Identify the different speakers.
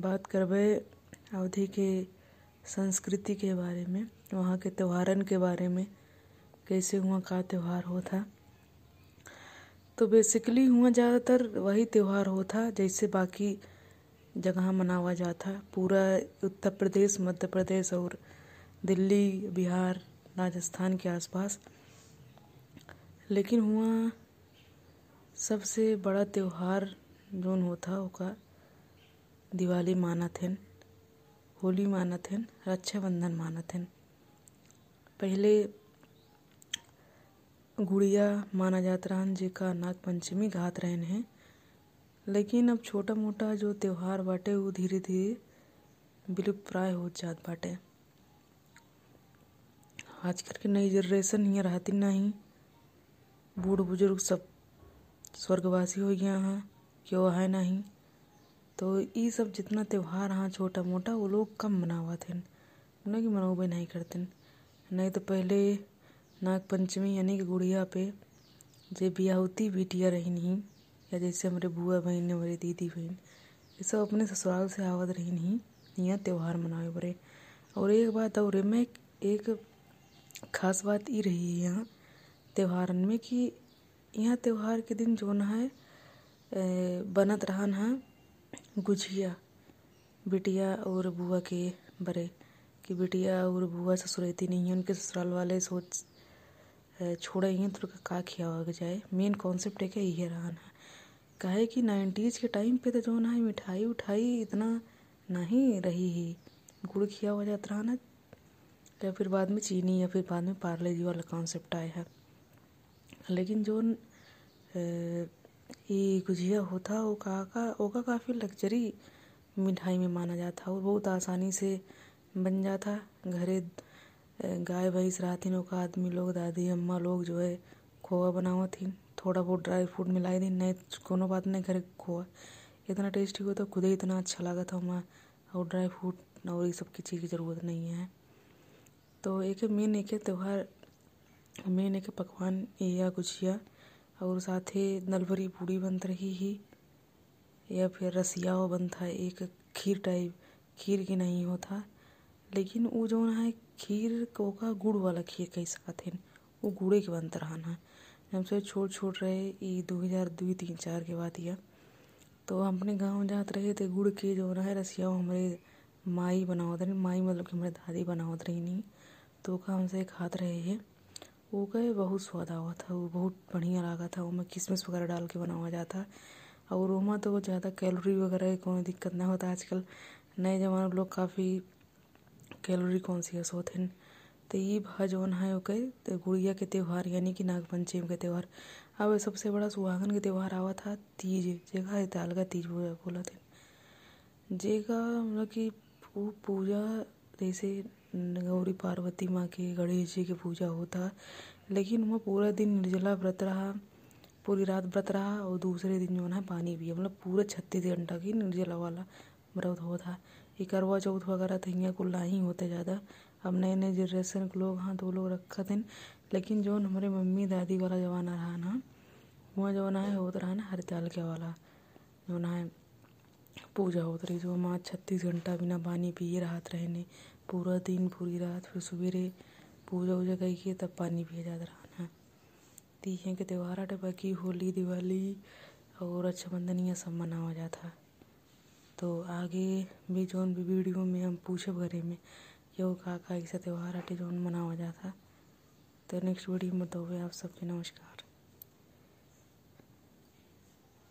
Speaker 1: बात करबे अवधि के संस्कृति के बारे में, वहाँ के त्योहारन के बारे में, कैसे हुआ, का त्योहार होता। तो बेसिकली हुआ ज़्यादातर वही त्योहार होता, जैसे बाकी जगह मनावा जाता। पूरा उत्तर प्रदेश, मध्य प्रदेश और दिल्ली, बिहार, राजस्थान के आसपास। लेकिन हुआ सबसे बड़ा त्यौहार जोन होता, ओका दिवाली मानत हन होली मानत हन रक्षाबंधन मानत हन पहले गुड़िया माना जात रहन जेका नाग पंचमी घात रहन है, लेकिन अब छोटा मोटा जो त्योहार बाटे, वो धीरे धीरे विलुप्त प्राय हो जात बाटे। आजकल के नई जनरेशन हियाँ रहती नहीं, बूढ़ बुज़ुर्ग सब स्वर्गवासी हो गया हैं, क्यों है नहीं? तो ये सब जितना त्यौहार हाँ छोटा मोटा वो लोग कम मनावत हैं न कि मनावे नहीं करते नहीं तो पहले नाग पंचमी यानी कि गुड़िया पे जे बियाहुती बिटिया रही नहीं या जैसे हमारे बुआ बहन, हमारी दीदी बहन, ये सब अपने ससुराल से आवत रही नहीं यहाँ त्योहार मनावे बड़े और एक बात और में एक खास बात ये रही है यहाँ त्योहारन में कि यहाँ त्योहार के दिन जो है बनत रहन है गुझिया, बिटिया और बुआ के बरे, कि बिटिया और बुआ ससुरती नहीं है, उनके ससुराल वाले सोच छोड़े हैं तो का खियावा जाए मेन कॉन्सेप्ट है क्या ये रहन है। काहे कि नाइन्टीज के टाइम पे तो जो है मिठाई उठाई, इतना नहीं रही ही। गुड़ खिया हुआ जाता रहा ना या फिर बाद में चीनी या फिर बाद में पार्ले जी वाला कॉन्सेप्ट आया। है लेकिन जो ये गुजिया होता वो का ओका काफ़ी लग्जरी मिठाई में माना जाता और बहुत आसानी से बन जाता। घरे गाय भैंस रहती ओका आदमी लोग, दादी, अम्मा लोग जो है खोआ बनावत थी। थोड़ा बहुत ड्राई फ्रूट मिलाई दी, नहीं कोनो बात नहीं, घरे खोआ इतना टेस्टी होता खुद ही इतना अच्छा लगा था वहाँ और ड्राई फ्रूट और ये सब की चीज़ की ज़रूरत नहीं है। तो एक मेन एक त्यौहार। मेन एक पकवान, या गुजिया। और साथ ही नलभरी पूड़ी बनत रही ही, या फिर रसिया बनता है एक खीर टाइप, खीर की नहीं होता लेकिन वो जो है खीर को का गुड़ वाला खीर कह सकते हैं, वो गुड़े के बनता रहा ना। जब से छोट छोट रहे, ये दो हज़ार दो, तीन, चार के बाद या तो अपने गाँव जाते रहे थे, गुड़ के जो है रसिया हमारे माई बनावत रही, माई मतलब कि हमारे दादी बनावत नहीं तो का हमसे खात रहे हैं। वो का बहुत स्वाद आवा था, वो बहुत बढ़िया लगा था, वो में किशमिश वगैरह डाल के बनावा जाता। और वहाँ तो ज़्यादा कैलोरी वगैरह की कोई दिक्कत ना होता आजकल। नए जमाने लोग काफ़ी कैलोरी कॉन्सियस होते हैं। तो ये जौन है वो कहे गुड़िया के त्यौहार, यानी कि नागपंचमी के त्यौहार। अब सबसे बड़ा सुहागन के त्यौहार आवा था, तीज जेगा ताल का तीज बोला थे। जेगा मतलब कि वो पूजा जैसे गौरी पार्वती माँ की, गणेश जी की पूजा होता। लेकिन वह पूरा दिन निर्जला व्रत रहा, पूरी रात व्रत रहा और दूसरे दिन जो है पानी पिया। मतलब पूरा छत्तीस घंटा की निर्जला वाला व्रत होता। ये करवा चौथ वगैरह तो यहाँ कुल ही होते ज़्यादा। अब नए नए जनरेशन के लोग हाँ तो लोग रखा थे लेकिन जो हमारे मम्मी दादी वाला जमाना रहा ना, वहाँ जमाना है होता रहा ना हरिताल के वाला जो ना है पूजा होती रही। जो माँ छत्तीस घंटा बिना पानी पिए, रात रहने पूरा दिन, पूरी रात फिर सवेरे पूजा वूजा करके तब पानी पिया जाता रहा ना। तीहे के त्यौहार आटे बाकी होली, दिवाली और रक्षाबंधन यह सब मनावा जाता। तो आगे भी जौन भी वीडियो में हम पूछब घरे में, यो का का ऐसा त्यौहार आटे जौन मनावा जाता। तो नेक्स्ट वीडियो में तो आप सबके नमस्कार।